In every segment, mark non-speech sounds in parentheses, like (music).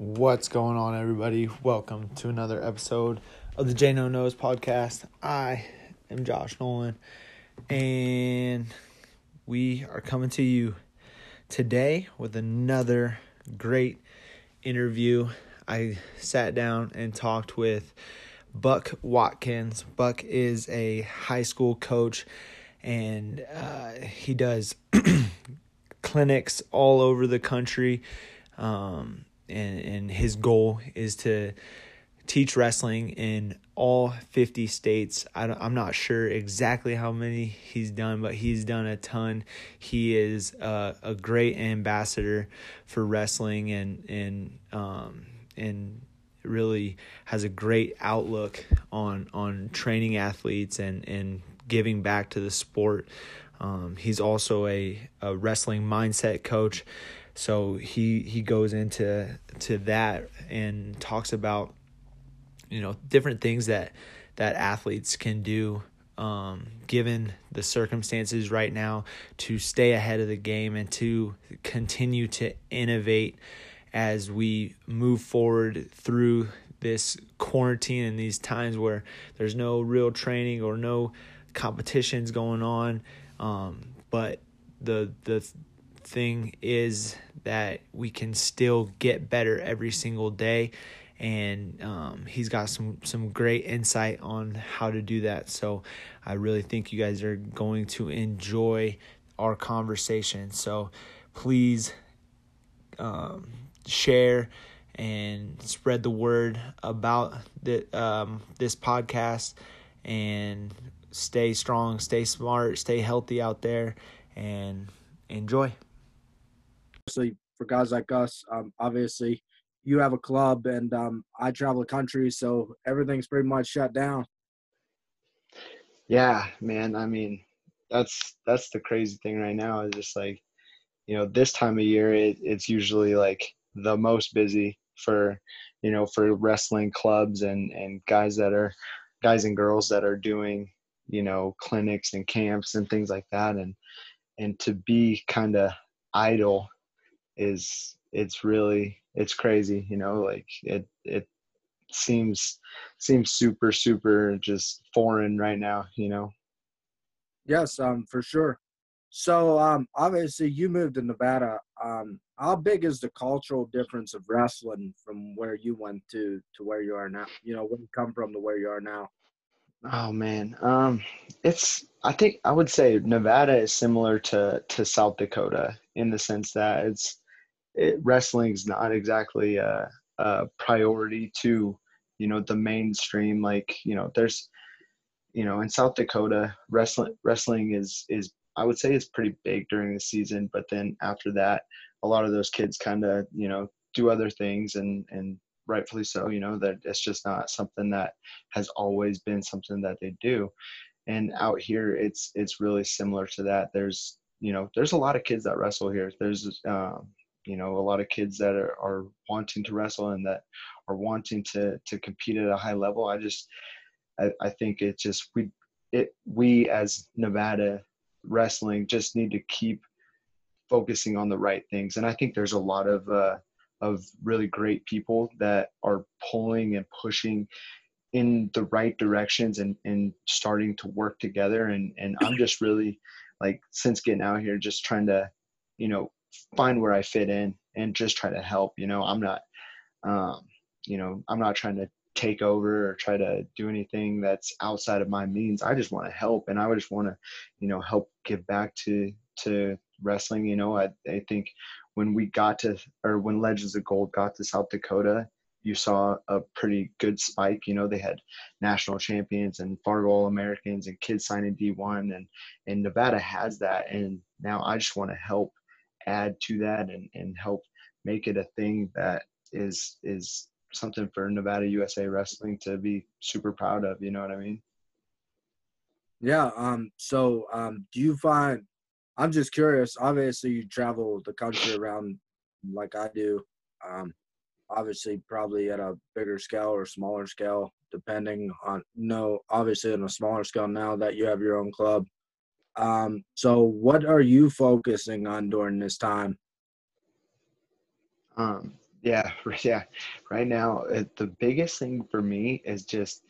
What's going on, everybody? Welcome to another episode of the J No Knows podcast. I am Josh Nolan, and we are coming to you today with another great interview. I sat down and talked with Buck Watkins. Buck is a high school coach, and uh, he does (clears throat) clinics all over the country. Um, and and his goal is to teach wrestling in all 50 states. I am not sure exactly how many he's done, but he's done a ton. He is a, a great ambassador for wrestling and and um and really has a great outlook on on training athletes and and giving back to the sport. Um, he's also a, a wrestling mindset coach so he he goes into to that and talks about you know different things that that athletes can do um, given the circumstances right now to stay ahead of the game and to continue to innovate as we move forward through this quarantine and these times where there's no real training or no competitions going on. Um, but the the thing is that we can still get better every single day. And um, he's got some some great insight on how to do that. So i really think you guys are going to enjoy our conversation. So please um, share and spread the word about the, um, this podcast and stay strong stay smart stay healthy out there and enjoy especially for guys like us. Um, obviously, you have a club, and um, I travel the country, so everything's pretty much shut down. Yeah, man. I mean, that's that's the crazy thing right now. Is just like, you know, this time of year, it, it's usually like the most busy for, you know, for wrestling clubs and and guys that are, guys and girls that are doing, you know, clinics and camps and things like that, and and to be kind of idle is it's really it's crazy you know like it it seems seems super super just foreign right now you know? Yes um for sure. So um obviously you moved to nevada um how big is the cultural difference of wrestling from where you went to to where you are now? You know where you come from to where you are now? Oh man um it's i think i would say nevada is similar to to south dakota in the sense that it's it, wrestling's not exactly a, a priority to you know the mainstream like you know there's you know in south dakota wrestling wrestling is is i would say is pretty big during the season but then after that a lot of those kids kind of you know do other things and and rightfully so you know that it's just not something that has always been something that they do. And out here it's it's really similar to that. There's you know there's a lot of kids that wrestle here. There's um, you know a lot of kids that are, are wanting to wrestle and that are wanting to to compete at a high level. I just i, I think it just we it we as nevada wrestling just need to keep focusing on the right things. And i think there's a lot of uh of really great people that are pulling and pushing in the right directions and and starting to work together. And and i'm just really like since getting out here just trying to you know find where I fit in and just try to help. You know, I'm not, um, you know, I'm not trying to take over or try to do anything that's outside of my means. I just want to help, and I just want to, you know, help give back to to wrestling. You know, I I think when we got to or when Legends of Gold got to South Dakota, you saw a pretty good spike. You know, they had national champions and Fargo All Americans and kids signing D1, and and Nevada has that. And now I just want to help add to that and, and help make it a thing that is is something for Nevada USA Wrestling to be super proud of. You know what I mean? Yeah. Um. So, um, do you find? I'm just curious. Obviously, you travel the country around like I do. Um, obviously, probably at a bigger scale or smaller scale, depending on. No, obviously, on a smaller scale now that you have your own club. Um, so what are you focusing on during this time? Um, Yeah, (laughs) yeah. Right now, the biggest thing for me is just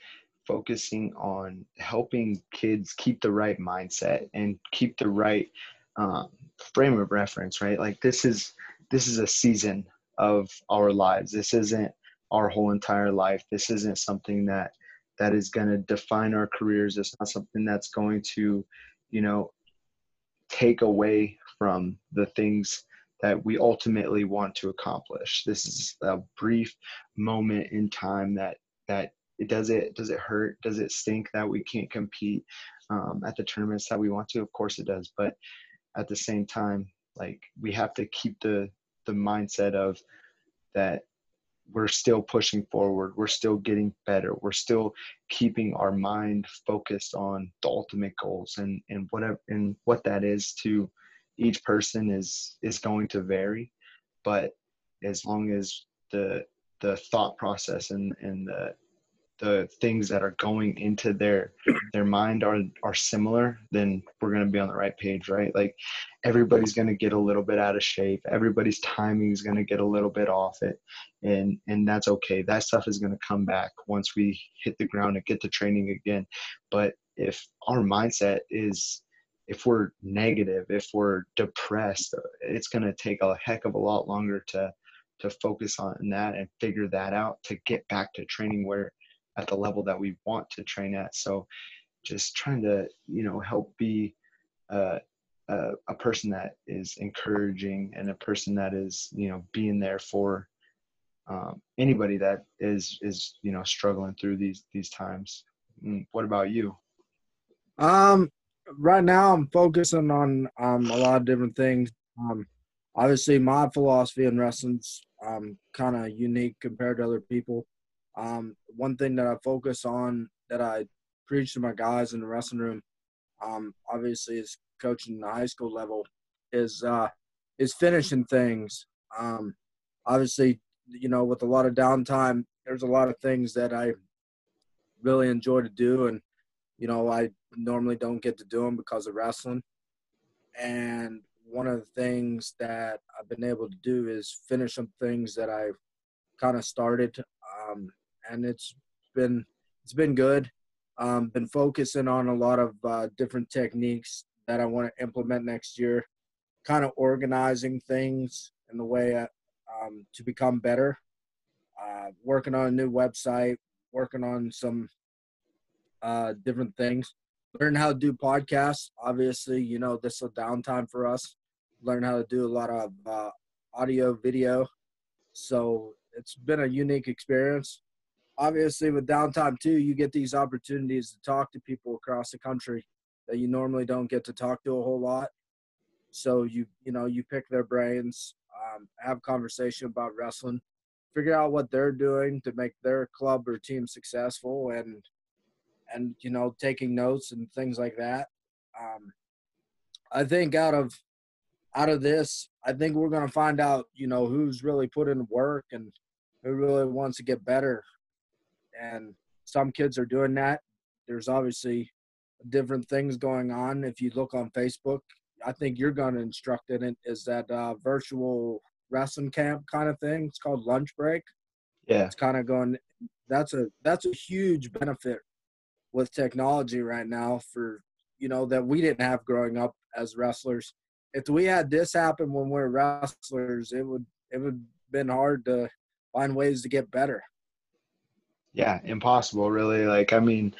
focusing on helping kids keep the right mindset and keep the right um, frame of reference. Right, like this is this is a season of our lives. This isn't our whole entire life. This isn't something that that is going to define our careers. It's not something that's going to, you know, take away from the things that we ultimately want to accomplish. This is a brief moment in time that that it does it does it hurt? Does it stink that we can't compete um, at the tournaments that we want to? Of course it does, but at the same time, like we have to keep the the mindset of that we're still pushing forward we're still getting better we're still keeping our mind focused on the ultimate goals and and whatever and what that is to each person is is going to vary. But as long as the the thought process and and the the things that are going into their their mind are are similar then we're going to be on the right page right? Like everybody's going to get a little bit out of shape. Everybody's timing is going to get a little bit off it. And and that's okay. That stuff is going to come back once we hit the ground and get to training again. But if our mindset is if we're negative if we're depressed it's going to take a heck of a lot longer to to focus on that and figure that out to get back to training where at the level that we want to train at. So just trying to, you know, help be uh, uh, a person that is encouraging and a person that is, you know, being there for um, anybody that is, is, you know, struggling through these, these times. Mm, what about you? Um, right now I'm focusing on um, a lot of different things. Um, obviously my philosophy in wrestling's um, kind of unique compared to other people. Um, one thing that I focus on that I preach to my guys in the wrestling room, um, obviously is coaching the high school level, is uh, is finishing things. Um, obviously, you know, with a lot of downtime, there's a lot of things that I really enjoy to do, and you know, I normally don't get to do them because of wrestling. And one of the things that I've been able to do is finish some things that I kind of started. Um, and it's been it's been good. Um, been focusing on a lot of uh, different techniques that I want to implement next year. Kind of organizing things in the way uh, um, to become better. Uh, working on a new website. Working on some uh, different things. Learn how to do podcasts. Obviously, you know this is downtime for us. Learn how to do a lot of uh, audio, video. So it's been a unique experience obviously with downtime too, you get these opportunities to talk to people across the country that you normally don't get to talk to a whole lot. So you you know you pick their brains, um, have conversation about wrestling, figure out what they're doing to make their club or team successful, and and you know taking notes and things like that. Um, I think out of out of this, I think we're gonna find out you know who's really put in work and who really wants to get better and some kids are doing that. There's obviously different things going on. If you look on Facebook, I think you're going to instruct in it. Is that uh, virtual wrestling camp kind of thing? It's called lunch break. Yeah, it's kind of going. That's a that's a huge benefit with technology right now for you know that we didn't have growing up as wrestlers. If we had this happen when we we're wrestlers, it would it would been hard to find ways to get better yeah, impossible really. Like, I mean,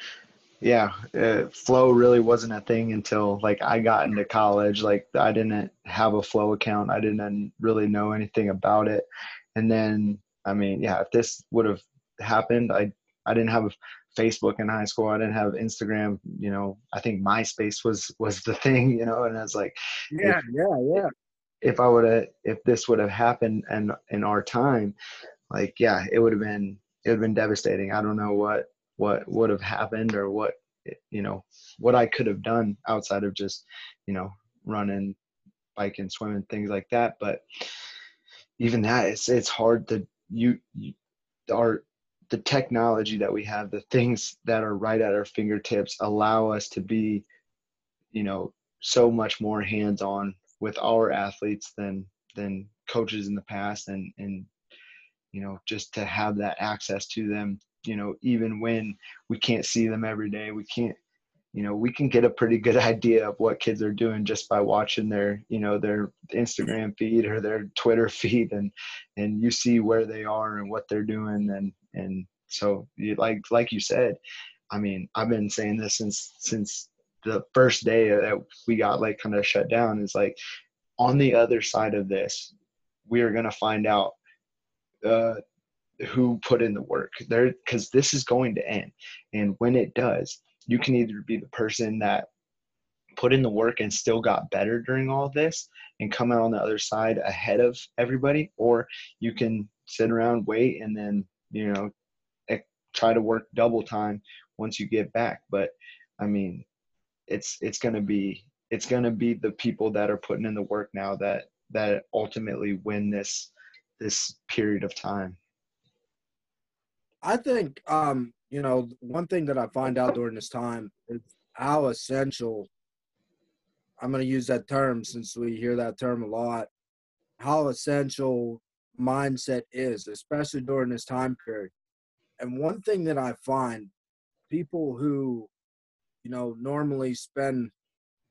yeah, uh, Flo really wasn't a thing until like I got into college. Like, I didn't have a Flo account. I didn't really know anything about it. And then, I mean, yeah, if this would have happened, I I didn't have Facebook in high school. I didn't have Instagram. You know, I think MySpace was was the (laughs) thing. You know, and it's like, yeah, if, yeah, yeah. If I would have, if this would have happened and in our time, like, yeah, it would have been it have been devastating. I don't know what what would have happened or what you know what I could have done outside of just you know running, biking, swimming, things like that. But even that, it's it's hard to you, you our the technology that we have, the things that are right at our fingertips, allow us to be, you know, so much more hands on with our athletes than than coaches in the past and and you know, just to have that access to them, you know, even when we can't see them every day, we can't, you know, we can get a pretty good (laughs) idea of what kids are doing just by watching their, you know, their Instagram feed or their Twitter (laughs) feed, and and you see where they are and what they're doing, and and so you, like like you said, I mean, I've been saying this since since the first day that we got like kind of shut down is like on the other side of this, we are gonna find out uh, who put in the work. There because this is going to end, and when it does, you can either be the person that put in the work and still got better during all this and come out on the other side ahead of everybody or you can sit around wait and then you know try to work double time once you get back. But i mean it's it's going to be it's going to be the people that are putting in the work now that that ultimately win this this period of time? I think um you know one thing that i find out during this time is how essential i'm going to use that term since we hear that term a lot how essential mindset is especially during this time period. And one thing that i find people who you know normally spend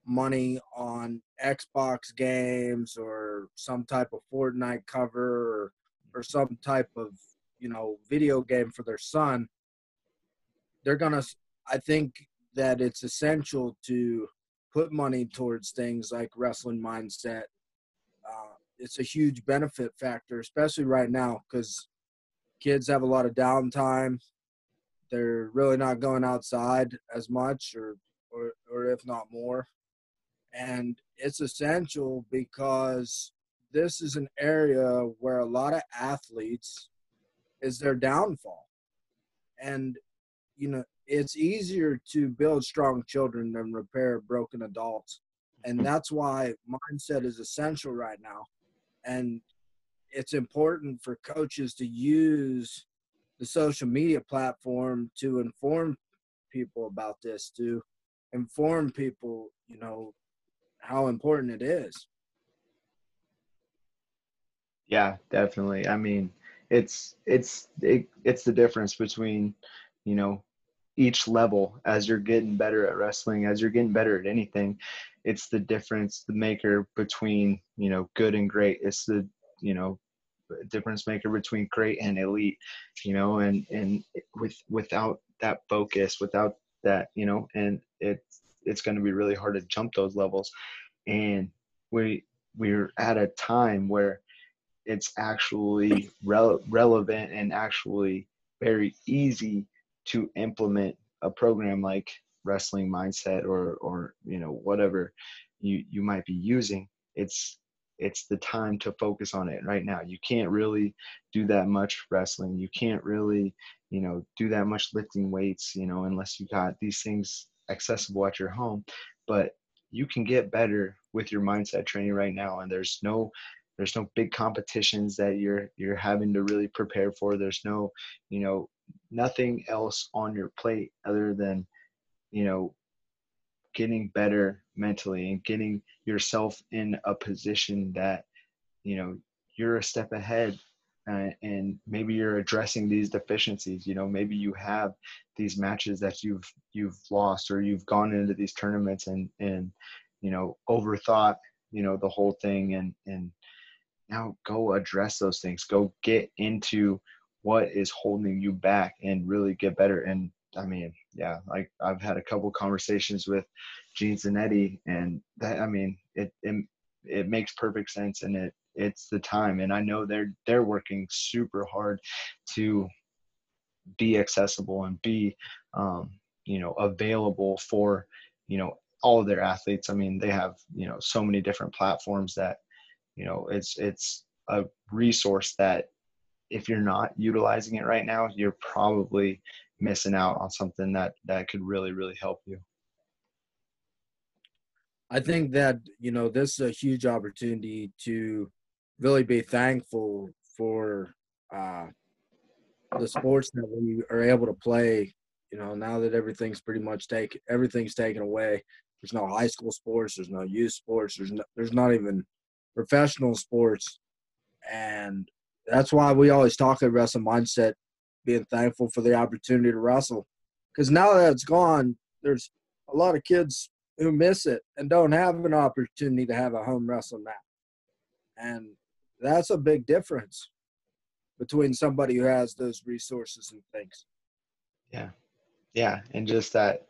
money on Xbox games or some type of Fortnite cover or, or some type of you know video game for their son they're gonna i think that it's essential to put money towards things like wrestling mindset. Uh, it's a huge benefit factor especially right now because kids have a lot of downtime. They're really not going outside as much or or, or if not more and it's essential because this is an area where a lot of athletes is their downfall. And you know it's easier to build strong children than repair broken adults. And mm-hmm. that's why mindset is essential right now. And it's important for coaches to use the social media platform to inform people about this to inform people you know how important it is. Yeah definitely. I mean it's it's it, it's the difference between you know each level as you're getting better at wrestling as you're getting better at anything it's the difference the maker between you know good and great. It's the you know difference maker between great and elite you know and and with without that focus without that you know and it's it's going to be really hard to jump those levels and we we're at a time where it's actually re- relevant and actually very easy to implement a program like wrestling mindset or or you know whatever you you might be using it's it's the time to focus on it right now. You can't really do that much wrestling. You can't really, you know, do that much lifting weights, you know, unless you got these things accessible at your home. But you can get better with your mindset training right now and there's no there's no big competitions that you're you're having to really prepare for. There's no, you know, nothing else on your plate other than, you know, getting better mentally and getting yourself in a position that you know you're a step ahead uh, and maybe you're addressing these deficiencies you know maybe you have these matches that you've you've lost or you've gone into these tournaments and and you know overthought you know the whole thing and and now go address those things. Go get into what is holding you back and really get better. And I mean, yeah, like I've had a couple conversations with Gene Zanetti, and that I mean, it, it it makes perfect sense, and it it's the time, and I know they're they're working super hard to be accessible and be um, you know available for you know all of their athletes. I mean, they have you know so many different platforms that you know it's it's a resource that if you're not utilizing it right now, you're probably missing out on something that that could really really help you i think that you know this is a huge opportunity to really be thankful for uh the sports that we are able to play you know now that everything's pretty much taken everything's taken away there's no high school sports there's no youth sports there's no, there's not even professional sports and that's why we always talk at wrestling mindset, being thankful for the opportunity to wrestle. Because now that it's gone, there's a lot of kids who miss it and don't have an opportunity to have a home wrestling match. And that's a big difference between somebody who has those resources and things. Yeah. Yeah. And just that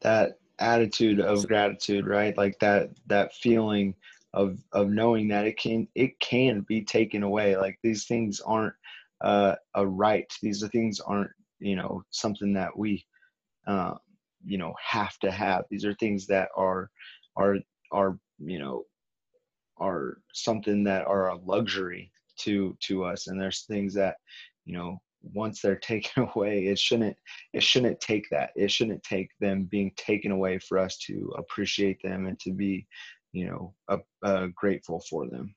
that attitude of gratitude, right? Like that that feeling of of knowing that it can it can be taken away. Like these things aren't uh, a right. These are things aren't you know something that we uh, you know have to have. These are things that are are are you know are something that are a luxury to to us and there's things that you know once they're (laughs) taken away it shouldn't it shouldn't take that. It shouldn't take them being taken away for us to appreciate them and to be you know uh, grateful for them.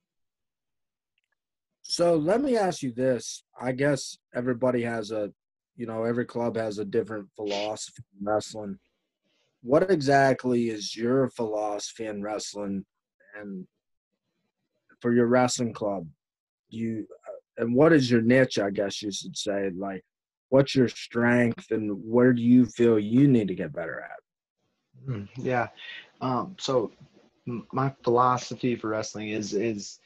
So let me ask you this. I guess everybody has a you know every club has a different philosophy in wrestling. What exactly is your philosophy in wrestling and for your wrestling club you uh, and what is your niche i guess you should say? Like what's your strength and where do you feel you need to get better at? Mm, yeah. Um, so my philosophy for wrestling is is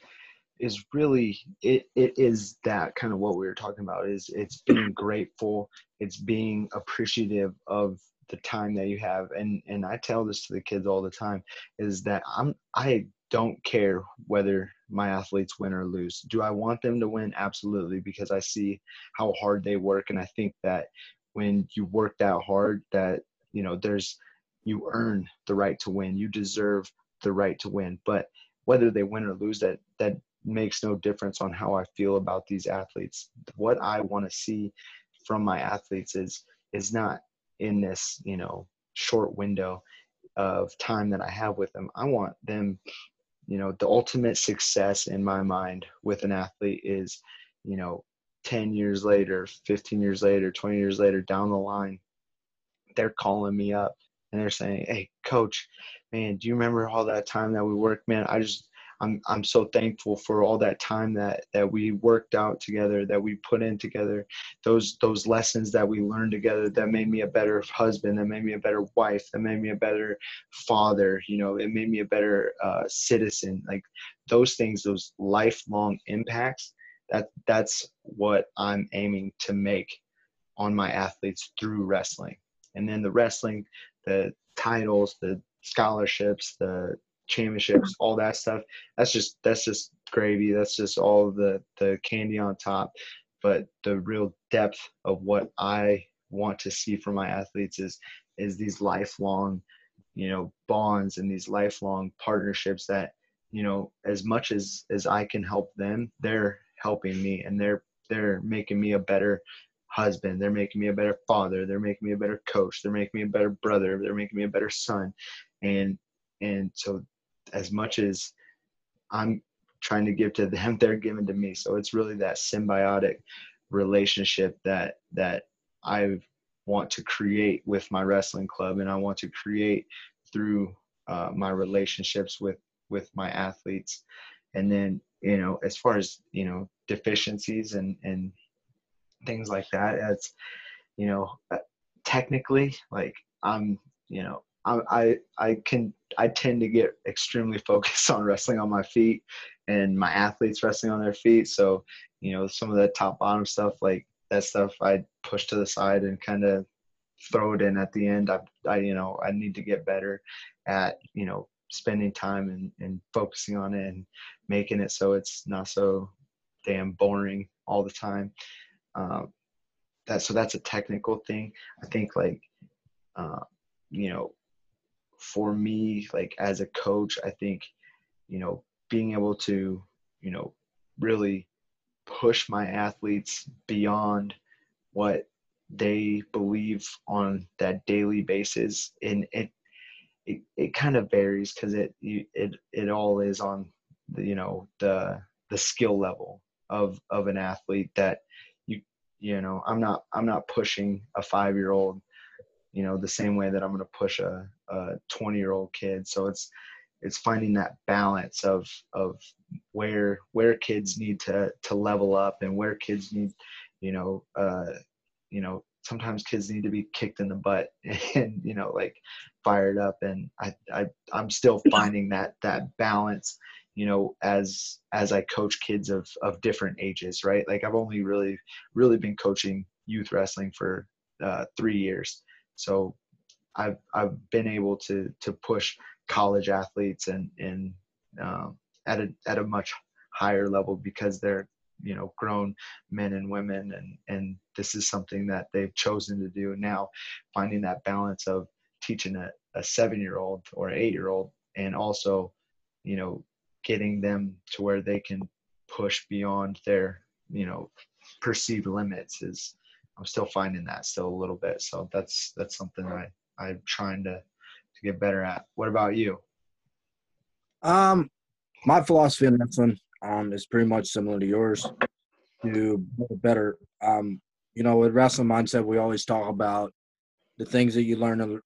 is really it, it is that kind of what we were talking about is it's being (clears throat) grateful it's being appreciative of the time that you have and and i tell this to the kids all the time is that i'm i don't care whether my athletes win or lose. Do I want them to win? Absolutely, because I see how hard they work, and I think that when you work that hard, that you know there's you earn the right to win. You deserve the right to win. But whether they win or lose, that that makes no difference on how I feel about these athletes. What I want to see from my athletes is is not in this you know short window of time that I have with them. I want them you know the ultimate success in my mind with an athlete is you know 10 years later 15 years later 20 years later down the line they're calling me up and they're saying hey coach man do you remember all that time that we worked man? I just I'm I'm so thankful for all that time that that we worked out together, that we put in together, those those lessons that we learned together that made me a better husband, that made me a better wife, that made me a better father. You know, it made me a better uh, citizen. Like those things, those lifelong impacts. That that's what I'm aiming to make on my athletes through wrestling, and then the wrestling, the titles, the scholarships, the championships, all that stuff. That's just that's just gravy. That's just all the the candy on top. But the real depth of what I want to see from my athletes is is these lifelong, you know, bonds and these lifelong partnerships that, you know, as much as as I can help them, they're helping me and they're they're making me a better husband. They're making me a better father. They're making me a better coach. They're making me a better brother. They're making me a better son. And and so as much as I'm trying to give to them, (laughs) they're giving to me. So it's really that symbiotic relationship that that I want to create with my wrestling club, and I want to create through uh, my relationships with with my athletes. And then you know, as far as you know, deficiencies and and things like that, that's you know, uh, technically, like I'm you know I, I can I tend to get extremely (laughs) focused on wrestling on my feet and my athletes wrestling on their feet. So you know some of the top bottom stuff like that stuff I push to the side and kind of throw it in at the end. I I you know I need to get better at you know spending time and, and focusing on it and making it so it's not so damn boring all the time. Um, that so that's a technical thing. I think like uh, you know for me, like as a coach, I think, you know, being able to, you know, really push my athletes beyond what they believe on that daily basis. And it it, it kind of varies because it it it all is on the you know the the skill level of of an athlete that you you know i'm not i'm not pushing a five year old you know the same way that i'm going to push a, a 20 year old kid. So it's it's finding that balance of of where where kids need to to level up and where kids need you know uh you know sometimes kids need to be kicked in the butt (laughs) and you know like fired up. And i i i'm still finding that that balance you know as as i coach kids of of different ages right? Like i've only really really been coaching youth wrestling for uh, three years so i've i've been able to to push college athletes and and um, at a at a much higher level because they're you know grown men and women. And and this is something that they've chosen to do. Now finding that balance of teaching a, a seven year old or eight year old and also you know getting them to where they can push beyond their you know perceived limits is i'm still finding that still a little bit so that's that's something i i'm trying to to get better at what about you Um, my philosophy in wrestling um is pretty much similar to yours. To better, um, you know, with wrestling mindset, we always talk about the things that you learn in,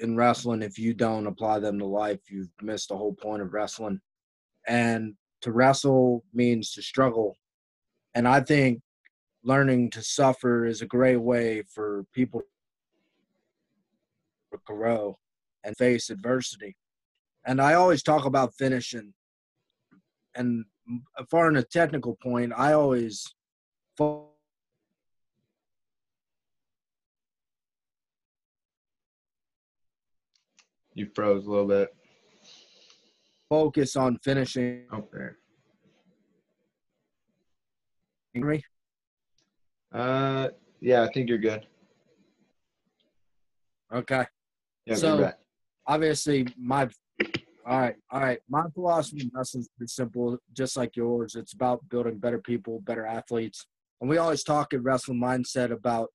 in wrestling. If you don't apply them to life, you've missed the whole point of wrestling. And to wrestle means to struggle, and I think learning to suffer is a great way for people to grow and face adversity. And I always talk about finishing. And far in a technical point, I always you froze a little bit focus on finishing. there Me? Uh yeah i think you're good Okay. yeah So- Obviously, my all right, all right. My philosophy in wrestling is simple, just like yours. It's about building better people, better athletes. And we always talk in wrestling mindset about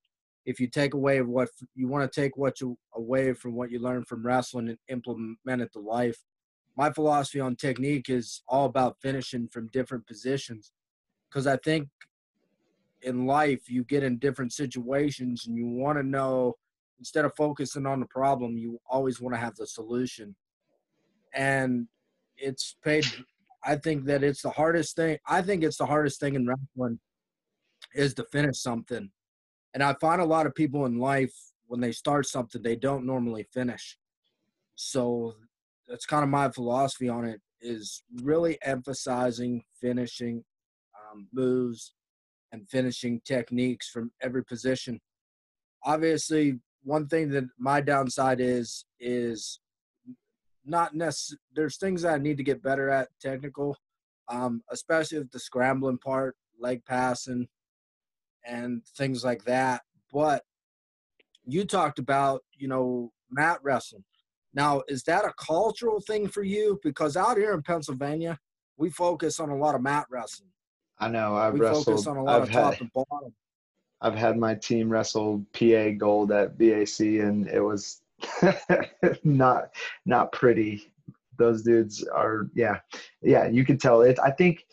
if you take away what you want to take what you away from what you learn from wrestling and implement it to life. My philosophy on technique is all about finishing from different positions because I think in life you get in different situations and you want to know instead of focusing on the problem, you always want to have the solution. And it's paid. I think that it's the hardest thing. I think it's the hardest thing in wrestling is to finish something. And I find a lot of people in life when they start something, they don't normally finish. So that's kind of my philosophy on it is really emphasizing finishing um, moves and finishing techniques from every position. Obviously, one thing that my downside is is not necessarily there's things I need to get better at technical, um, especially with the scrambling part, leg passing, and things like that. But you talked about you know mat wrestling. Now, is that a cultural thing for you? Because out here in Pennsylvania, we focus on a lot of mat wrestling. I know i've we wrestled focus on a lot I've of top had, to bottom. I've had my team wrestle PA gold at BAC and it was (laughs) not not pretty. Those dudes are yeah. Yeah, you can tell it I think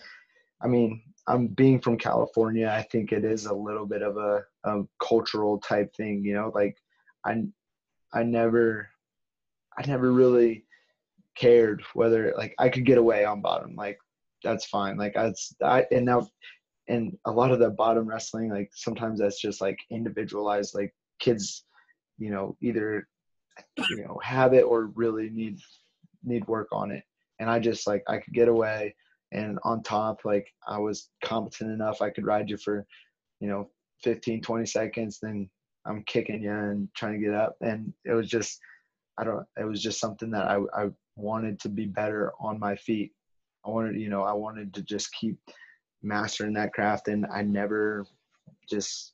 I mean, I'm being from California, I think it is a little bit of a, a cultural type thing, you know, like I I never I never really cared whether like I could get away on bottom. Like that's fine. Like that's I and now and a lot of the bottom wrestling like sometimes that's just like individualized like kids you know either you know have it or really need need work on it. And i just like i could get away and on top like i was competent enough i could ride you for you know 15 20 seconds then i'm kicking you and trying to get up. And it was just i don't it was just something that i i wanted to be better on my feet i wanted you know i wanted to just keep mastering that craft and i never just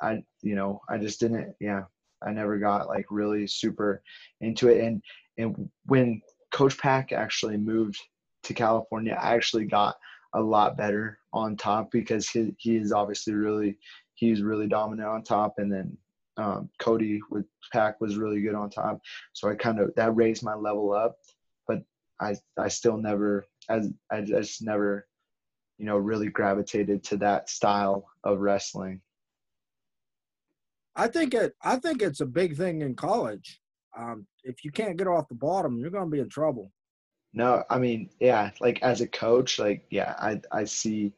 I, you know i just didn't yeah i never got like really super into it and and when coach pack actually moved to california i actually got a lot better on top because he, he is obviously really he's really dominant on top and then um, cody with pack was really good on top. So i kind of that raised my level up but i i still never as i just never you know, really gravitated to that style of wrestling. I think it. I think it's a big thing in college. Um, if you can't get off the bottom, you're going to be in trouble. No, I mean, yeah, like as a coach, like yeah, I I see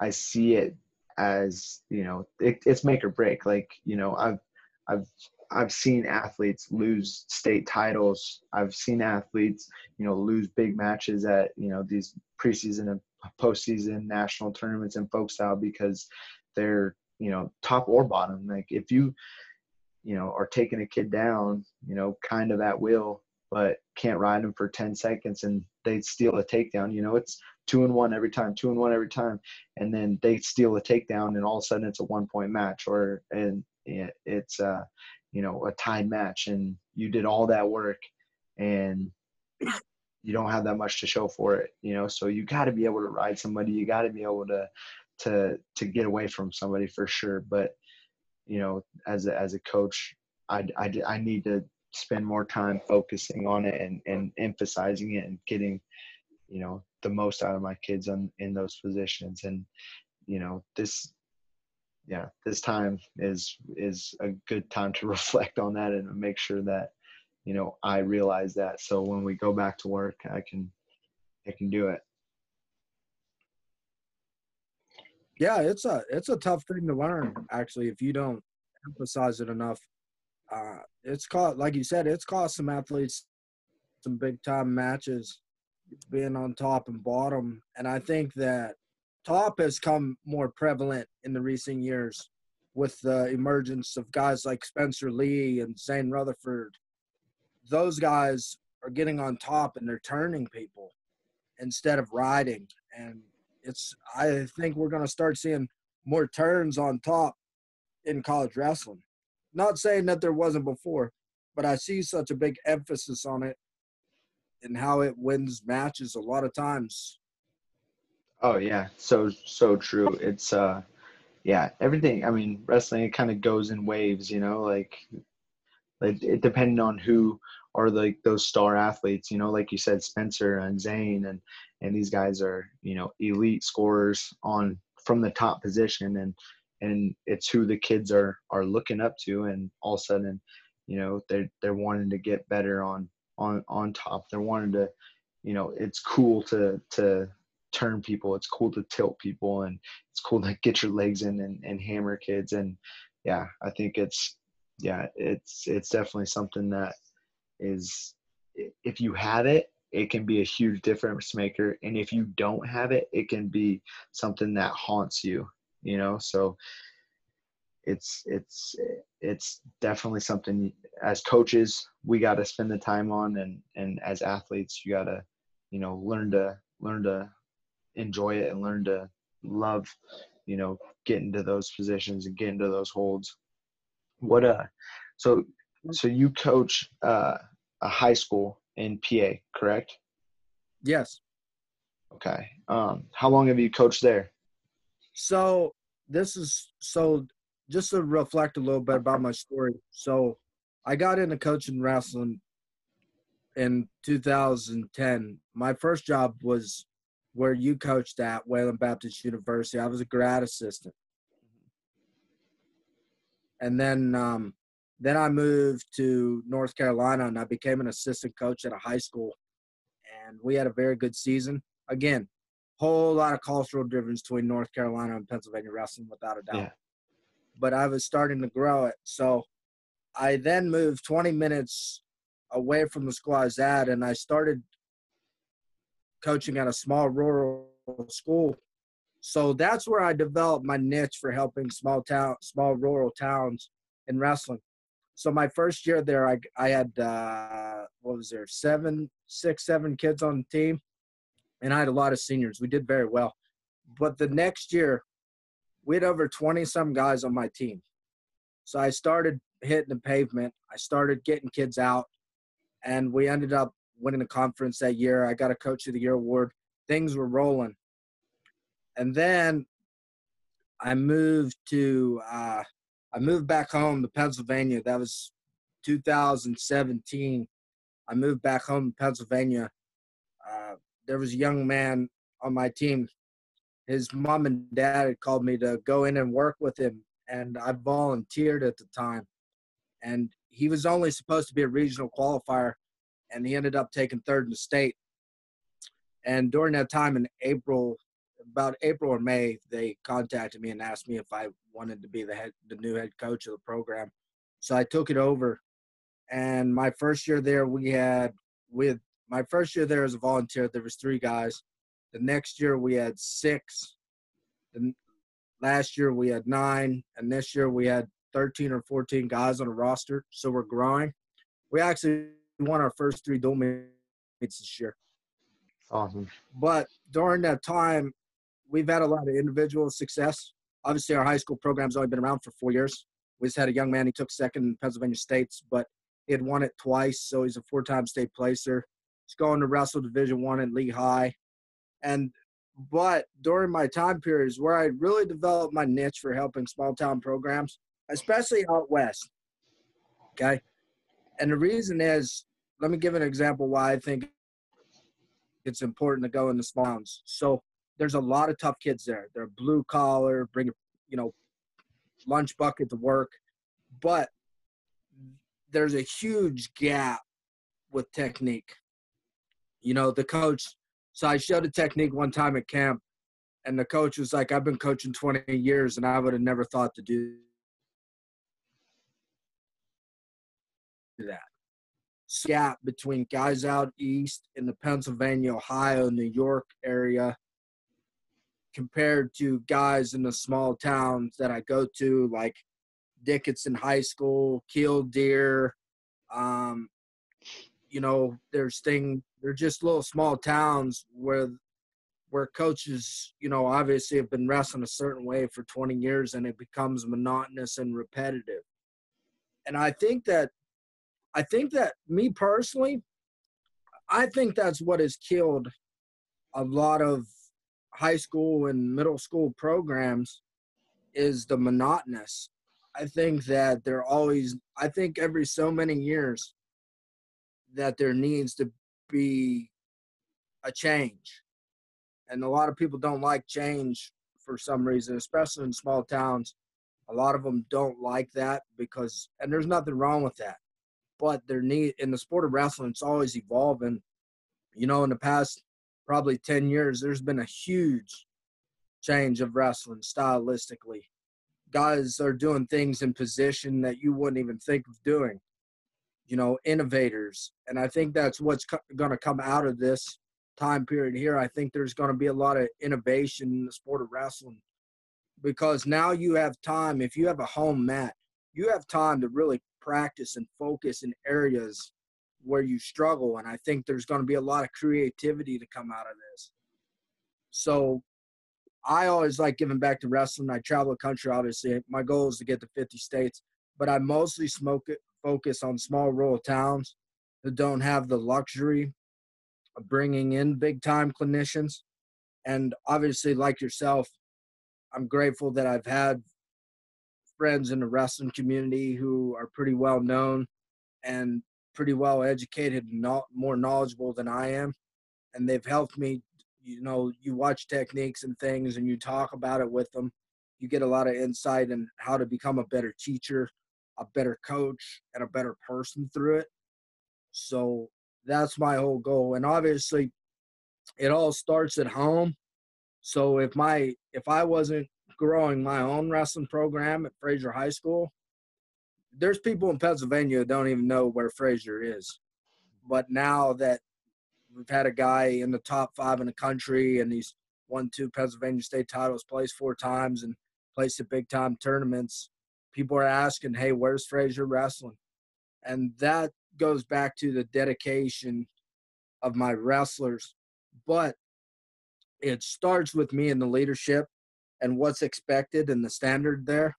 I see it as, you know, it, it's make or break. Like, you know, I've I've I've seen athletes lose state titles. I've seen athletes, you know, lose big matches at, you know, these preseason and postseason national tournaments and folk style because they're, you know, top or bottom. Like if you, you know, are taking a kid down, you know, kind of at will, but can't ride them for 10 seconds and they steal a takedown, you know, it's two and one every time, two and one every time. And then they steal a takedown and all of a sudden it's a one point match or, and it's, uh, you know a tied match and you did all that work and you don't have that much to show for it you know? So you got to be able to ride somebody. You got to be able to to to get away from somebody for sure. But you know as a, as a coach I, I, I need to spend more time focusing on it and, and emphasizing it and getting you know the most out of my kids on in those positions. And you know this yeah, this time is is a good time to (laughs) reflect on that and make sure that you know I realize that. So when we go back to work, I can I can do it. Yeah, it's a it's a tough thing to learn actually if you don't emphasize it enough. Uh, it's caught like you said, it's cost some athletes some big time matches being on top and bottom, and I think that top has come more prevalent in the recent years with the emergence of guys like Spencer Lee and Zain Retherford. Those guys are getting on top and they're turning people instead of riding. And it's I think we're gonna start seeing more turns on top in college wrestling. Not saying that there wasn't before, but I see such a big emphasis on it and how it wins matches a lot of times Oh yeah, so so true. It's uh yeah, everything. I mean, wrestling it kind of goes in waves, you know, like like it depending on who are like those star athletes, you know, like you said, Spencer and Zain and and these guys are, you know, elite scorers on from the top position and and it's who the kids are are looking up to and all of a sudden, you know, they're they're wanting to get better on on on top. They're wanting to, you know, it's cool to to turn people. It's cool to tilt people and it's cool to get your legs in and, and hammer kids. And yeah, I think it's, yeah, it's, it's definitely something that is, if you have it, it can be a huge difference maker. And if you don't have it, it can be something that haunts you, you know? So it's, it's, it's definitely something as coaches, we got to spend the time on. And, and as athletes, you got to, you know, learn to, learn to enjoy it and learn to love, you know, get into those positions and get into those holds. What uh so so you coach uh a high school in PA, correct? Yes. Okay. Um how long have you coached there? So this is so just to reflect a little bit about my story. So I got into coaching wrestling in 2010. My first job was where you coached at Wayland Baptist University. I was a grad assistant. And then um, then I moved to North Carolina and I became an assistant coach at a high school. And we had a very good season. Again, whole lot of cultural difference between North Carolina and Pennsylvania wrestling without a doubt. Yeah. But I was starting to grow it. So I then moved 20 minutes away from the school I was at and I started coaching at a small rural school. So that's where I developed my niche for helping small town, small rural towns in wrestling. So my first year there, I I had uh, what was there seven, six, seven kids on the team, and I had a lot of seniors. We did very well, but the next year, we had over twenty some guys on my team. So I started hitting the pavement. I started getting kids out, and we ended up winning a conference that year. I got a Coach of the Year award. Things were rolling. And then I moved to uh, I moved back home to Pennsylvania. That was 2017. I moved back home to Pennsylvania. Uh, there was a young man on my team. His mom and dad had called me to go in and work with him, and I volunteered at the time. And he was only supposed to be a regional qualifier, and he ended up taking third in the state. And during that time in April, about April or May, they contacted me and asked me if I wanted to be the head, the new head coach of the program. So I took it over. And my first year there, we had with my first year there as a volunteer, there was three guys. The next year we had six. The last year we had nine, and this year we had 13 or 14 guys on the roster. So we're growing. We actually won our first three dual meets this year. Awesome. But during that time, we've had a lot of individual success. Obviously, our high school program's only been around for four years. We just had a young man, he took second in Pennsylvania States, but he had won it twice, so he's a four-time state placer. He's going to wrestle Division One at Lehigh, and but during my time periods where I really developed my niche for helping small town programs, especially out west. Okay, and the reason is, let me give an example why I think it's important to go in the small towns. So there's a lot of tough kids there. They're blue collar, bring you know lunch bucket to work, but there's a huge gap with technique. You know, the coach. So I showed a technique one time at camp, and the coach was like, "I've been coaching 20 years, and I would have never thought to do that." Gap between guys out east in the Pennsylvania, Ohio, New York area compared to guys in the small towns that I go to, like Dickinson High School, Killdeer. Um, you know, there's thing. They're just little small towns where where coaches, you know, obviously have been wrestling a certain way for 20 years, and it becomes monotonous and repetitive. And I think that, I think that me personally, I think that's what has killed a lot of high school and middle school programs is the monotonous. I think that they're always, I think every so many years that there needs to be a change. And a lot of people don't like change for some reason, especially in small towns. A lot of them don't like that because, and there's nothing wrong with that. But there need in the sport of wrestling, it's always evolving. You know, in the past probably 10 years, there's been a huge change of wrestling stylistically. Guys are doing things in position that you wouldn't even think of doing. You know, innovators. And I think that's what's co- going to come out of this time period here. I think there's going to be a lot of innovation in the sport of wrestling because now you have time. If you have a home mat, you have time to really practice and focus in areas where you struggle. And I think there's going to be a lot of creativity to come out of this. So I always like giving back to wrestling. I travel the country, obviously. My goal is to get to 50 states, but I mostly smoke it, focus on small rural towns that don't have the luxury of bringing in big time clinicians. And obviously, like yourself, I'm grateful that I've had friends in the wrestling community who are pretty well known and pretty well educated and not more knowledgeable than I am, and they've helped me. You know, you watch techniques and things, and you talk about it with them. You get a lot of insight in how to become a better teacher, a better coach, and a better person through it. So that's my whole goal, and obviously, it all starts at home. So if my if I wasn't growing my own wrestling program at Frazier High School, there's people in Pennsylvania that don't even know where Frazier is. But now that we've had a guy in the top five in the country and he's won two Pennsylvania state titles, plays four times, and plays at big time tournaments, people are asking, hey, where's Frazier wrestling? And that goes back to the dedication of my wrestlers. But it starts with me and the leadership and what's expected and the standard there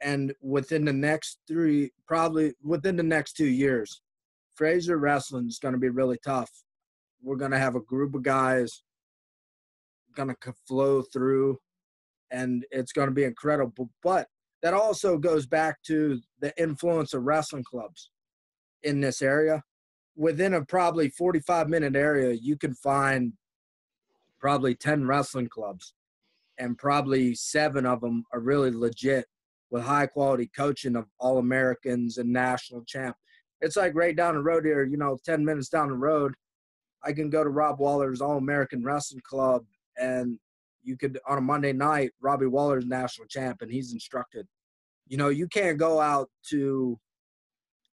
and within the next three, probably within the next two years, Frazier Wrestling is going to be really tough. We're going to have a group of guys going to flow through, and it's going to be incredible. But that also goes back to the influence of wrestling clubs in this area. Within a probably 45 minute area, you can find probably 10 wrestling clubs, and probably seven of them are really legit with high quality coaching of all Americans and national champ. It's like right down the road here, you know, 10 minutes down the road. I can go to Rob Waller's All American Wrestling Club and you could on a Monday night, Robbie Waller's national champ and he's instructed. You know, you can't go out to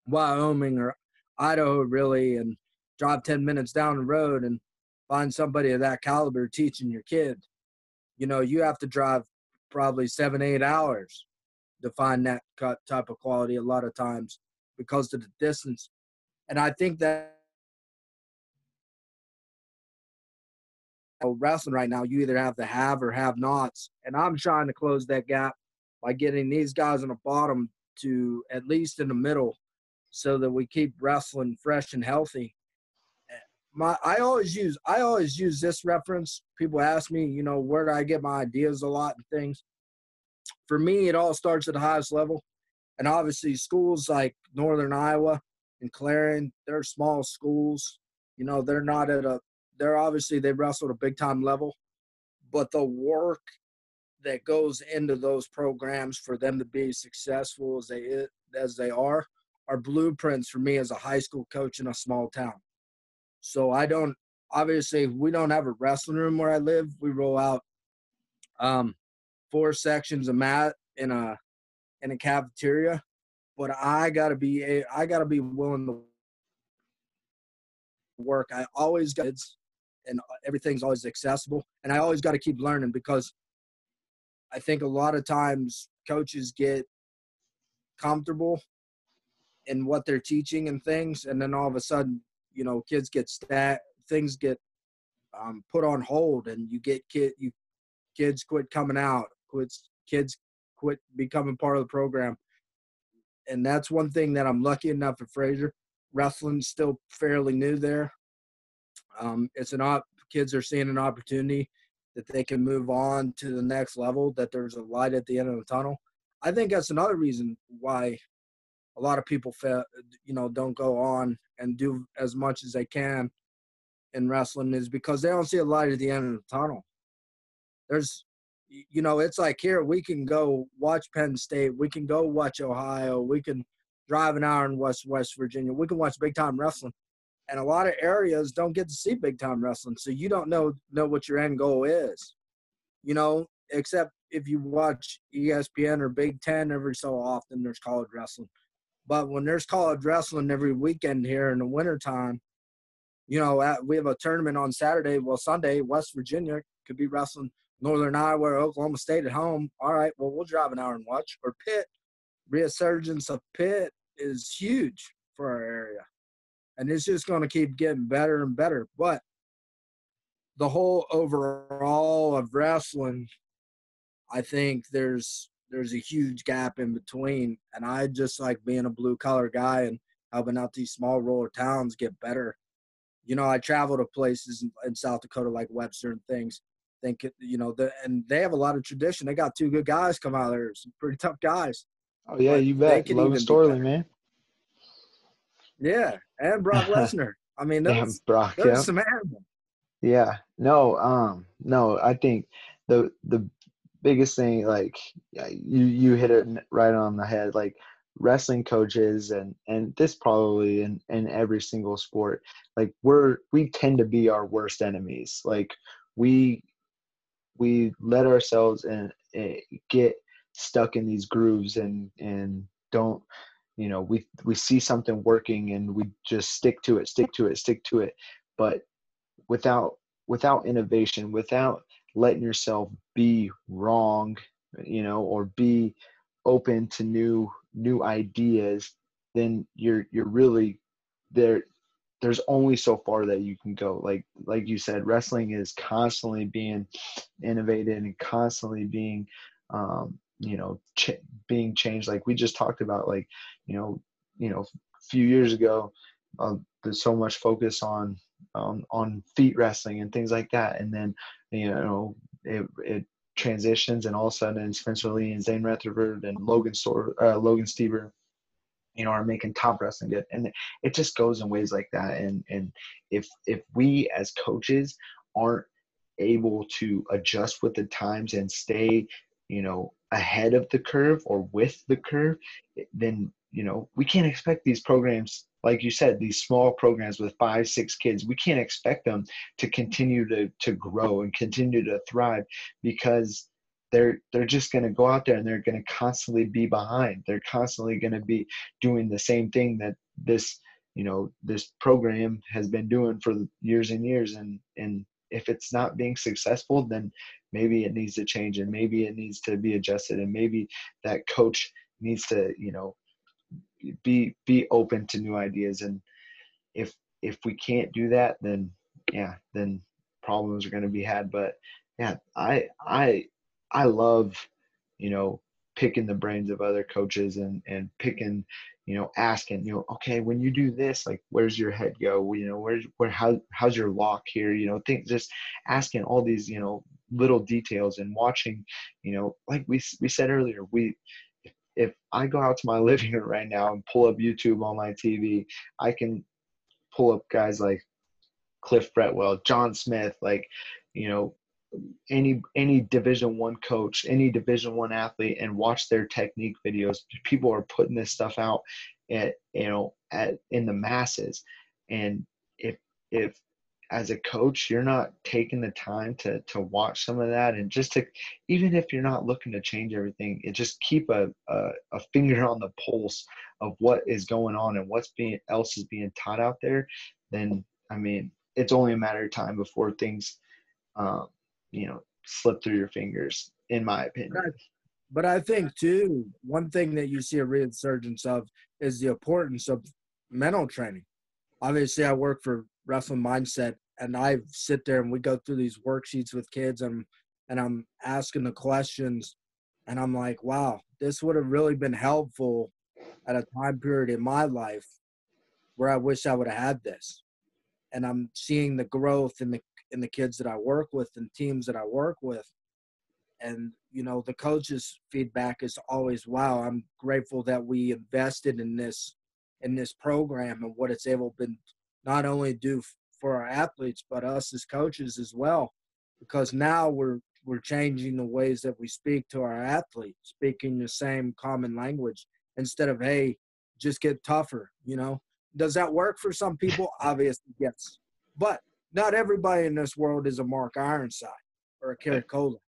Wyoming or Idaho really and drive 10 minutes down the road and find somebody of that caliber teaching your kid. You know, you have to drive probably seven, eight hours to find that type of quality a lot of times because of the distance. And I think that wrestling right now, you either have the have or have nots. And I'm trying to close that gap by getting these guys on the bottom to at least in the middle so that we keep wrestling fresh and healthy. My I always use I always use this reference. People ask me, you know, where do I get my ideas a lot and things. For me, it all starts at the highest level. And obviously schools like Northern Iowa and Clarion, they're small schools. You know, they're not at a they're obviously they wrestle at a big time level, but the work that goes into those programs for them to be successful as they as they are are blueprints for me as a high school coach in a small town. So I don't obviously we don't have a wrestling room where I live. We roll out um, four sections of mat in a in a cafeteria, but I gotta be a, I gotta be willing to work. I always got and everything's always accessible, and I always got to keep learning because I think a lot of times coaches get comfortable in what they're teaching and things, and then all of a sudden, you know, kids get stat things get um, put on hold, and you get kid you kids quit coming out, quits kids quit becoming part of the program, and that's one thing that I'm lucky enough at Frazier. Wrestling's still fairly new there. Um, it's an op kids are seeing an opportunity that they can move on to the next level, that there's a light at the end of the tunnel. I think that's another reason why a lot of people, fail, uh, you know, don't go on and do as much as they can in wrestling is because they don't see a light at the end of the tunnel. There's, you know, it's like here we can go watch Penn State, we can go watch Ohio, we can drive an hour in West West Virginia, we can watch big time wrestling, and a lot of areas don't get to see big time wrestling, so you don't know know what your end goal is. You know, except if you watch ESPN or Big Ten every so often, there's college wrestling. But when there's college wrestling every weekend here in the wintertime, you know, at, we have a tournament on Saturday. Well, Sunday, West Virginia could be wrestling Northern Iowa or Oklahoma State at home. All right, well, we'll drive an hour and watch. Or Pitt, resurgence of Pitt is huge for our area and it's just going to keep getting better and better. But the whole overall of wrestling, I think there's there's a huge gap in between, and I just like being a blue collar guy and helping out these small rural towns get better. You know, I travel to places in, in South Dakota like Webster and things. Think you know, the, and they have a lot of tradition. They got two good guys come out there, some pretty tough guys. Oh yeah, you bet. Logan Storley, man. Yeah, and Brock (laughs) Lesnar. I mean, that's, Damn, Brock, yeah. some animal. Yeah, no, um, no. I think the the biggest thing, like you you hit it right on the head. Like wrestling coaches and and this probably in in every single sport, like we're we tend to be our worst enemies. Like we we let ourselves and eh, get stuck in these grooves and and don't you know we we see something working and we just stick to it stick to it stick to it but without without innovation without letting yourself be wrong you know or be open to new new ideas then you're you're really there there's only so far that you can go. Like like you said wrestling is constantly being innovated and constantly being um, you know ch- being changed. Like we just talked about like you know you know a few years ago uh, there's so much focus on um, on feet wrestling and things like that. And then you know it, it transitions and all of a sudden Spencer Lee and Zain Retherford and Logan Store uh, Logan you know are making top wrestling good. And it just goes in ways like that. And and if if we as coaches aren't able to adjust with the times and stay you know ahead of the curve or with the curve then you know we can't expect these programs like you said, these small programs with five, six kids, we can't expect them to continue to to grow and continue to thrive because they're they're just going to go out there and they're going to constantly be behind. They're constantly going to be doing the same thing that this you know this program has been doing for years and years and and if it's not being successful then maybe it needs to change and maybe it needs to be adjusted and maybe that coach needs to you know be be open to new ideas. And if if we can't do that then yeah then problems are going to be had. But yeah i i i love you know picking the brains of other coaches and and picking you know asking you know okay when you do this like where's your head go? You know where's where how how's your lock here? You know think just asking all these you know little details and watching you know like we we said earlier we if I go out to my (laughs) living room right now and pull up YouTube on my TV, I can pull up guys like Cliff Fretwell, John Smith, like you know any any division one coach any division one athlete and watch their technique videos. People are putting this stuff out at you know at in the masses. And if if as a coach you're not taking the time to to watch some of that and just to even if you're not looking to change everything it just keep a, a, a finger on the pulse of what is going on and what's being else is being taught out there then i mean it's only a matter of time before things um, you know slip through your fingers in my opinion. But I, think too one thing that you see a resurgence of is the importance of mental training. Obviously i work for wrestling mindset and I sit there and we go through these worksheets with kids and and I'm asking the questions and I'm like, wow, this would have really been helpful at a time period in my life where I wish I would have had this. And I'm seeing the growth in the in the kids that I work with and teams that I work with. And you know, the coaches' feedback is always, wow, I'm grateful that we invested in this in this program and what it's able to not only do for our athletes, but us as coaches as well, because now we're we're changing the ways that we speak to our athletes, speaking the same common language instead of hey, just get tougher. You know, does that work for some people? (laughs) Obviously, yes, but not everybody in this world is a Mark Ironside or a Cary Kolat.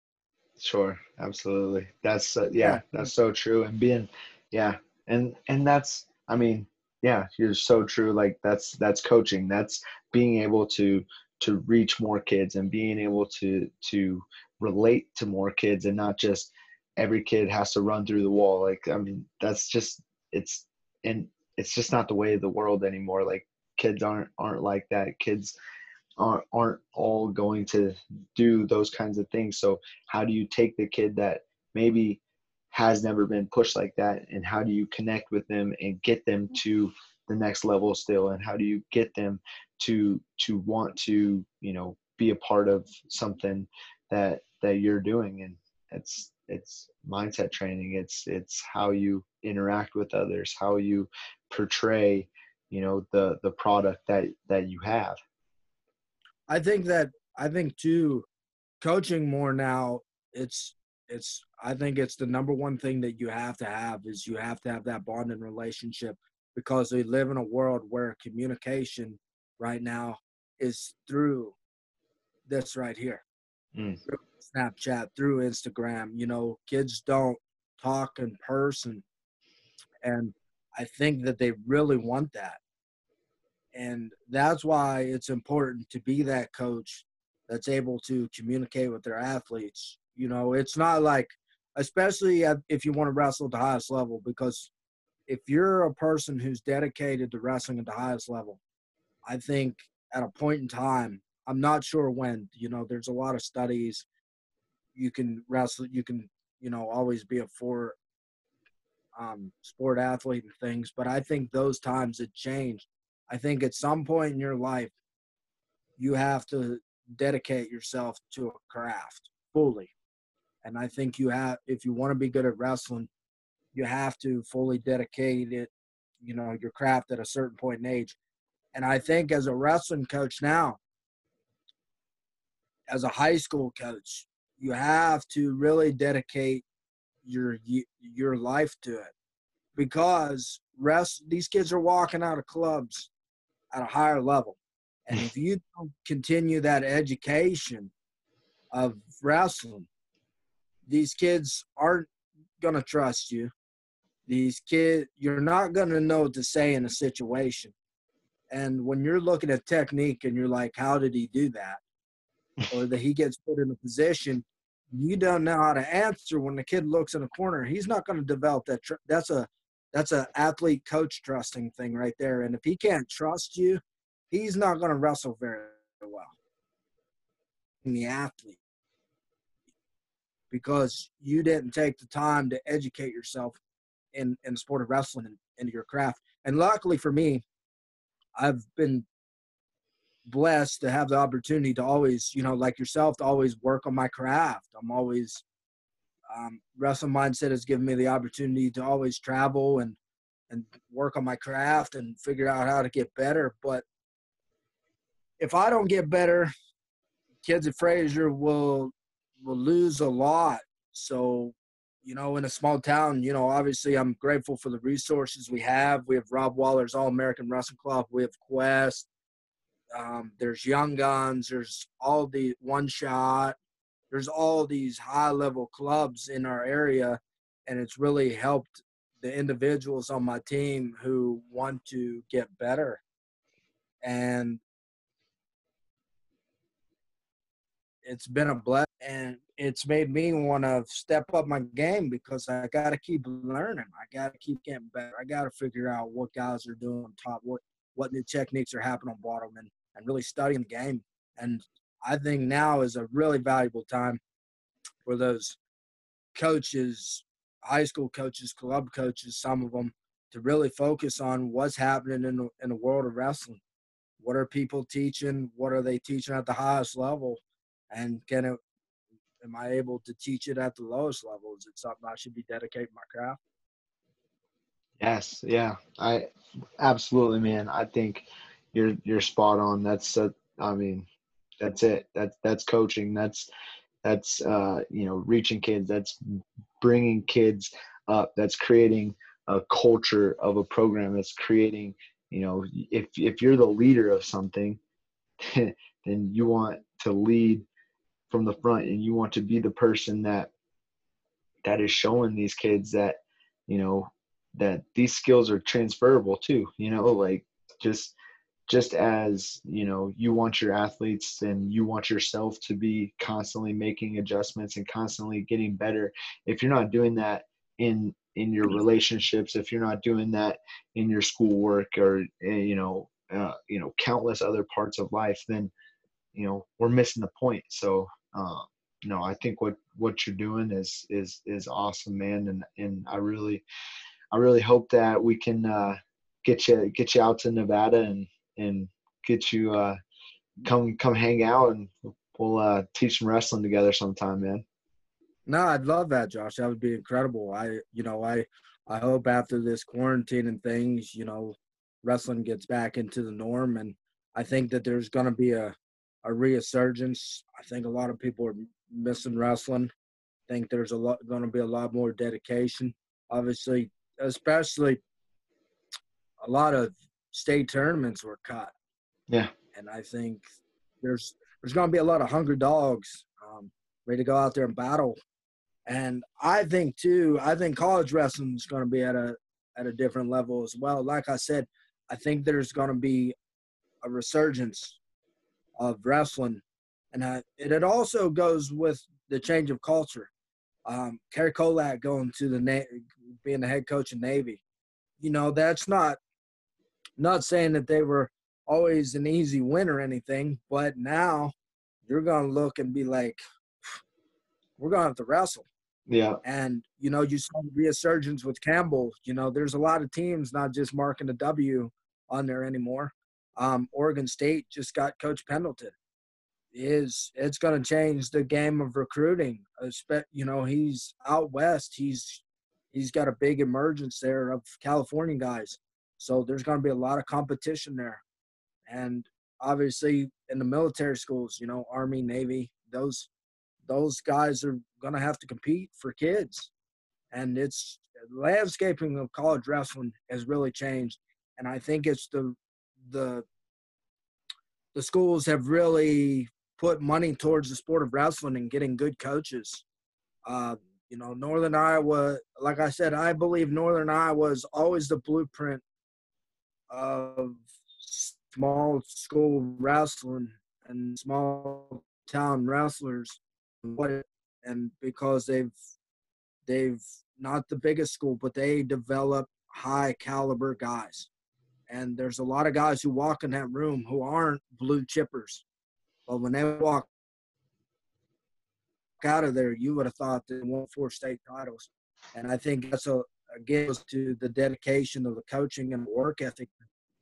Sure, absolutely. That's uh, yeah, that's so true. And being, yeah, and and that's I mean yeah you're so true like that's that's coaching that's being able to to reach more kids and being able to to relate to more kids and not just every kid has to run through the wall like i mean that's just it's and it's just not the way of the world anymore like kids aren't aren't like that kids aren't aren't all going to do those kinds of things so how do you take the kid that maybe has never been pushed like that and how do you connect with them and get them to the next level still? And how do you get them to to want to you know be a part of something that that you're doing? And it's it's mindset training. It's it's how you interact with others how you portray you know the the product that that you have. I think that i think too coaching more now it's it's I think it's the number one thing that you have to have is you have to have that bonding relationship because we live in a world where communication right now is through this right here. Mm. Through Snapchat, through Instagram. You know, kids don't talk in person. And I think that they really want that. And that's why it's important to be that coach that's able to communicate with their athletes you know, it's not like, especially if you want to wrestle at the highest level, because if you're a person who's dedicated to wrestling at the highest level, I think at a point in time, I'm not sure when, you know, there's a lot of studies. You can wrestle, you can, you know, always be a four um, sport athlete and things, but I think those times it changed. I think at some point in your life, you have to dedicate yourself to a craft fully. And I think you have, if you want to be good at wrestling, you have to fully dedicate it, you know, your craft at a certain point in age. And I think as a wrestling coach now, as a high school coach, you have to really dedicate your your life to it because rest these kids are walking out of clubs at a higher level. And if (laughs) you don't continue that education of wrestling, these kids aren't going to trust you. These kids, you're not going to know what to say in a situation. And when you're looking at technique and you're like, how did he do that? (laughs) or that he gets put in a position, you don't know how to answer when the kid looks in a corner. He's not going to develop that. Tr- that's a that's a athlete coach trusting thing right there. And if he can't trust you, he's not going to wrestle very well. The athlete, because you didn't take the time to educate yourself in in the sport of wrestling and into your craft. And luckily for me, I've been blessed to have the opportunity to always, you know, like yourself, to always work on my craft. I'm always um, wrestling mindset has given me the opportunity to always travel and and work on my craft and figure out how to get better. But if I don't get better, kids at Frazier will will lose a lot. So, you know, in a small town, you know, obviously I'm grateful for the resources we have. We have Rob Waller's All American Wrestling Club. We have Quest. Um, there's Young Guns. There's all the One Shot. There's all these high level clubs in our area, and it's really helped the individuals on my team who want to get better. And it's been a blessing and it's made me want to step up my game because I got to keep learning. I got to keep getting better. I got to figure out what guys are doing on top, what what new techniques are happening on bottom, and, and really studying the game. And I think now is a really valuable time for those coaches, high school coaches, club coaches, some of them, to really focus on what's happening in the, in the world of wrestling. What are people teaching? What are they teaching at the highest level? And can it, am I able to teach it at the lowest level? Is it something I should be dedicating my craft? Yes, yeah, I absolutely, man. I think you're you're spot on. That's uh, I mean, that's it. That's that's coaching. That's that's uh, you know reaching kids. That's bringing kids up. That's creating a culture of a program. That's creating you know if if you're the leader of something, (laughs) then you want to lead from the front and you want to be the person that that is showing these kids that you know that these skills are transferable too you know like just just as you know you want your athletes and you want yourself to be constantly making adjustments and constantly getting better. If you're not doing that in in your relationships if you're not doing that in your schoolwork or eh, you know uh, you know countless other parts of life then you know we're missing the point. So uh, no, I think what what you're doing is is is awesome, man, and and I really I really hope that we can uh, get you get you out to Nevada and and get you uh, come come hang out and we'll uh, teach some wrestling together sometime, man. No, I'd love that, Josh. That would be incredible. I, you know, I, I hope after this quarantine and things, you know, wrestling gets back into the norm, and I think that there's going to be a, a resurgence. I think a lot of people are missing wrestling. I think there's a lot going to be a lot more dedication. Obviously, especially a lot of state tournaments were cut. Yeah, and I think there's there's going to be a lot of hungry dogs um, ready to go out there and battle. And I think too, I think college wrestling is going to be at a at a different level as well. Like I said, I think there's going to be a resurgence of wrestling, and I, it also goes with the change of culture. Um, Cary Kolat going to the Na- being the head coach of Navy, you know that's not not saying that they were always an easy win or anything, but now you're gonna look and be like, we're gonna have to wrestle. Yeah. And you know, you saw the resurgence with Campbell. You know, there's a lot of teams not just marking a W on there anymore. Um, Oregon State just got Coach Pendleton. Is it's going to change the game of recruiting? You know, he's out west. He's he's got a big emergence there of California guys. So there's going to be a lot of competition there, and obviously in the military schools, you know, Army, Navy, those those guys are going to have to compete for kids, and it's landscaping of college wrestling has really changed, and I think it's the the the schools have really put money towards the sport of wrestling and getting good coaches. Uh, you know, Northern Iowa, like I said, I believe Northern Iowa is always the blueprint of small school wrestling and small town wrestlers. And because they've they've not the biggest school, but they develop high caliber guys. And there's a lot of guys who walk in that room who aren't blue chippers. But when they walk out of there, you would have thought they won four state titles. And I think that's a, gives to the dedication of the coaching and work ethic.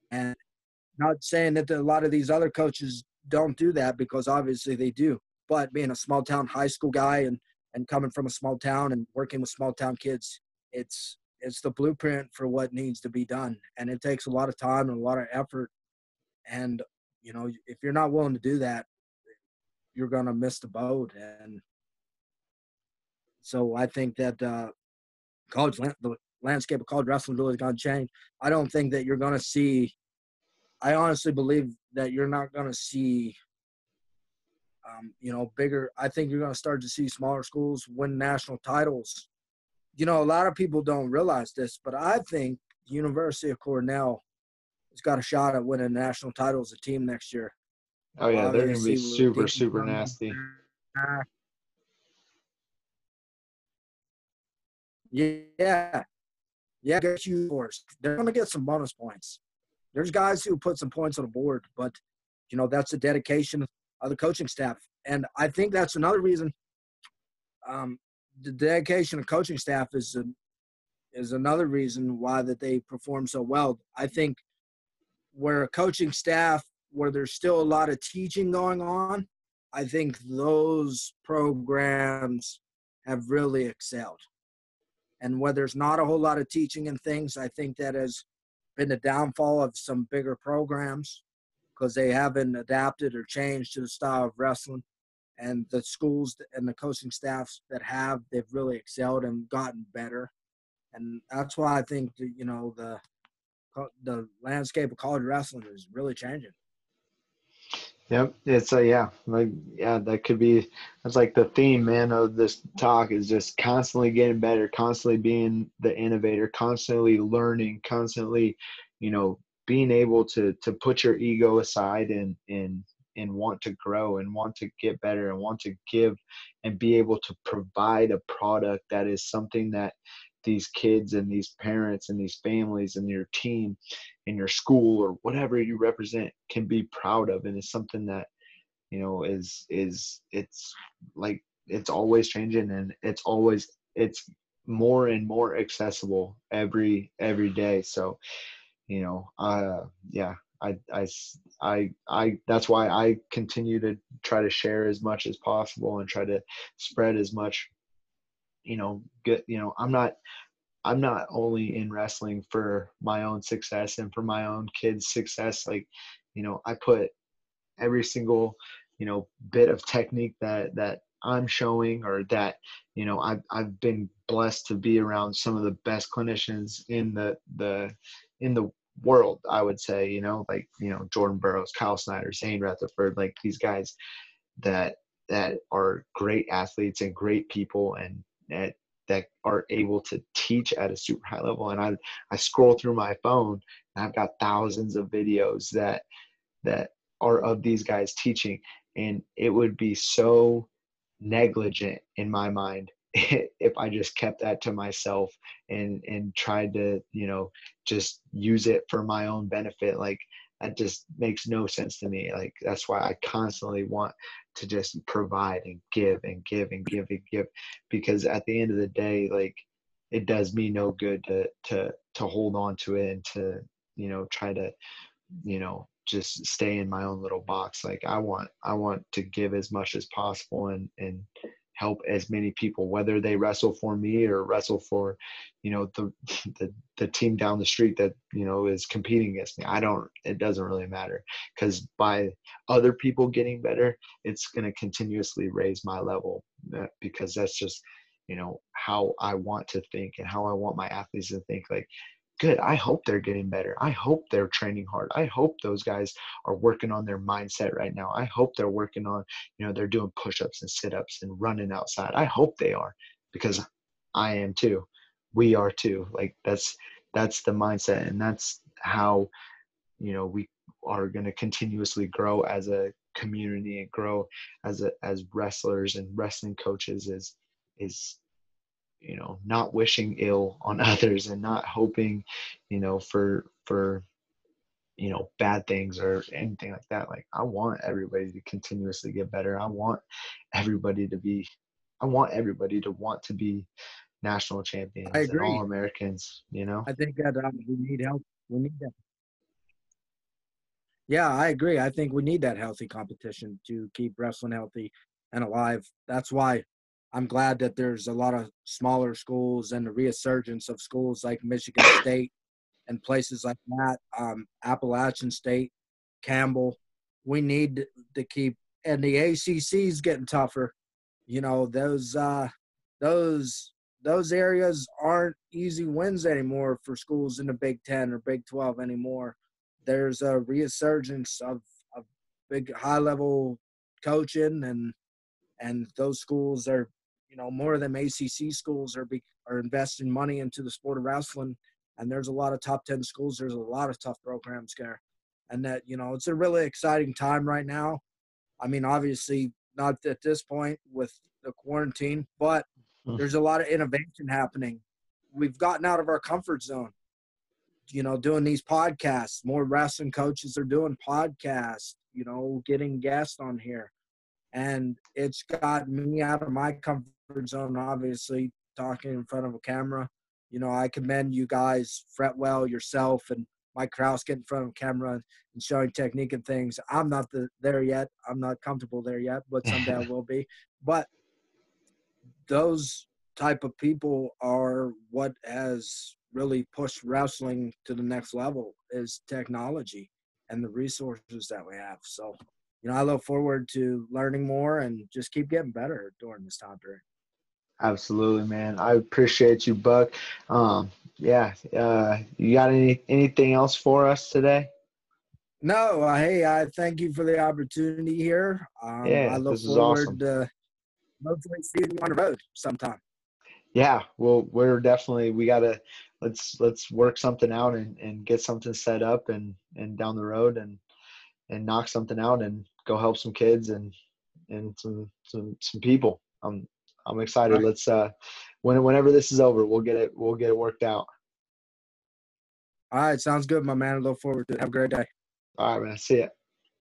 And not saying that a lot of these other coaches don't do that because obviously they do. But being a small town high school guy and, and coming from a small town and working with small town kids, it's it's the blueprint for what needs to be done. And it takes a lot of time and a lot of effort. And, you know, if you're not willing to do that, you're going to miss the boat. And so I think that uh, college, the landscape of college wrestling really is going to change. I don't think that you're going to see, I honestly believe that you're not going to see, um, you know, bigger. I think you're going to start to see smaller schools win national titles. You know, a lot of people don't realize this, but I think University of Cornell has got a shot at winning national title as a team next year. Oh yeah, they're going to be super, super nasty. Yeah, yeah, get you. They're going to get some bonus points. There's guys who put some points on the board, but you know that's the dedication of the coaching staff, and I think that's another reason. Um, the dedication of coaching staff is a, is another reason why that they perform so well. I think where a coaching staff where there's still a lot of teaching going on, I think those programs have really excelled. And where there's not a whole lot of teaching and things, I think that has been the downfall of some bigger programs because they haven't adapted or changed to the style of wrestling. And the schools and the coaching staffs that have, they've really excelled and gotten better. And that's why I think you know the the landscape of college wrestling is really changing. Yep, it's a yeah, like yeah, that could be. That's like the theme, man, of this talk is just constantly getting better, constantly being the innovator, constantly learning, constantly, you know, being able to to put your ego aside and and and want to grow and want to get better and want to give and be able to provide a product that is something that these kids and these parents and these families and your team and your school or whatever you represent can be proud of. And it's something that you know is is it's like it's always changing and it's always it's more and more accessible every every day. So you know uh yeah I, I, I, I, that's why I continue to try to share as much as possible and try to spread as much you know good, you know i'm not i'm not only in wrestling for my own success and for my own kids success like you know i put every single you know bit of technique that that i'm showing or that you know i've, I've been blessed to be around some of the best clinicians in the the in the world i would say you know like you know jordan burroughs kyle snyder zain retherford like these guys that that are great athletes and great people and that that are able to teach at a super high level. And I I scroll through my phone and I've got thousands of videos that that are of these guys teaching. And it would be so negligent in my mind (laughs) if I just kept that to myself and and tried to, you know, just use it for my own benefit. Like that just makes no sense to me. Like that's why I constantly want to just provide and give and give and give and give because at the end of the day like it does me no good to to to hold on to it and to you know try to you know just stay in my own little box like i want i want to give as much as possible and and help as many people whether they wrestle for me or wrestle for you know the, (laughs) the the team down the street that you know is competing against me. I don't it doesn't really matter because by other people getting better it's going to continuously raise my level uh, because that's just you know how I want to think and how I want my athletes to think. Like good I hope they're getting better I hope they're training hard I hope those guys are working on their mindset right now I hope they're working on you know they're doing push-ups and sit-ups and running outside I hope they are because I am too we are too like that's that's the mindset and that's how you know we are going to continuously grow as a community and grow as a as wrestlers and wrestling coaches is is you know not wishing ill on (laughs) others and not hoping you know for for you know bad things or anything like that like i want everybody to continuously get better i want everybody to be i want everybody to want to be national champions I agree. all americans you know I think that um, we need help. We need that. Yeah, I agree. I think we need that healthy competition to keep wrestling healthy and alive. That's why I'm glad that there's a lot of smaller schools and the resurgence of schools like Michigan (coughs) State and places like that, um, Appalachian State, Campbell. We need to keep, and the ACC is getting tougher. You know, those uh, those those areas aren't easy wins anymore for schools in the Big Ten or Big Twelve anymore. There's a resurgence of, of big high level coaching and and those schools are you know more of them ACC schools are be, are investing money into the sport of wrestling. And there's a lot of top 10 schools. There's a lot of tough programs there. And that you know it's a really exciting time right now. I mean obviously not at this point with the quarantine but Hmm. there's a lot of innovation happening. We've gotten out of our comfort zone you know doing these podcasts. More wrestling coaches are doing podcasts you know getting guests on here and it's got me out of my comfort zone obviously talking in front of a camera. You know i commend you guys fretwell yourself and mike kraus getting in front of a camera and showing technique and things. I'm not the, there yet. I'm not comfortable there yet but someday i (laughs) will be. But those type of people are what has really pushed wrestling to the next level is technology and the resources that we have. So you know i look forward to learning more and just keep getting better during this time period Absolutely, man. I appreciate you, Buck. Um, yeah. Uh, you got any anything else for us today? no uh, hey i thank you for the opportunity here um, Yeah, i look this is forward awesome. to hopefully seeing you on the road sometime Yeah. Well, we're definitely we gotta let's let's work something out and, and get something set up and and down the road and and knock something out and go help some kids and and some some some people. I'm I'm excited. Right. Let's uh when whenever this is over, we'll get it we'll get it worked out. all right sounds good my man I look forward to it have a great day All right, man. See ya.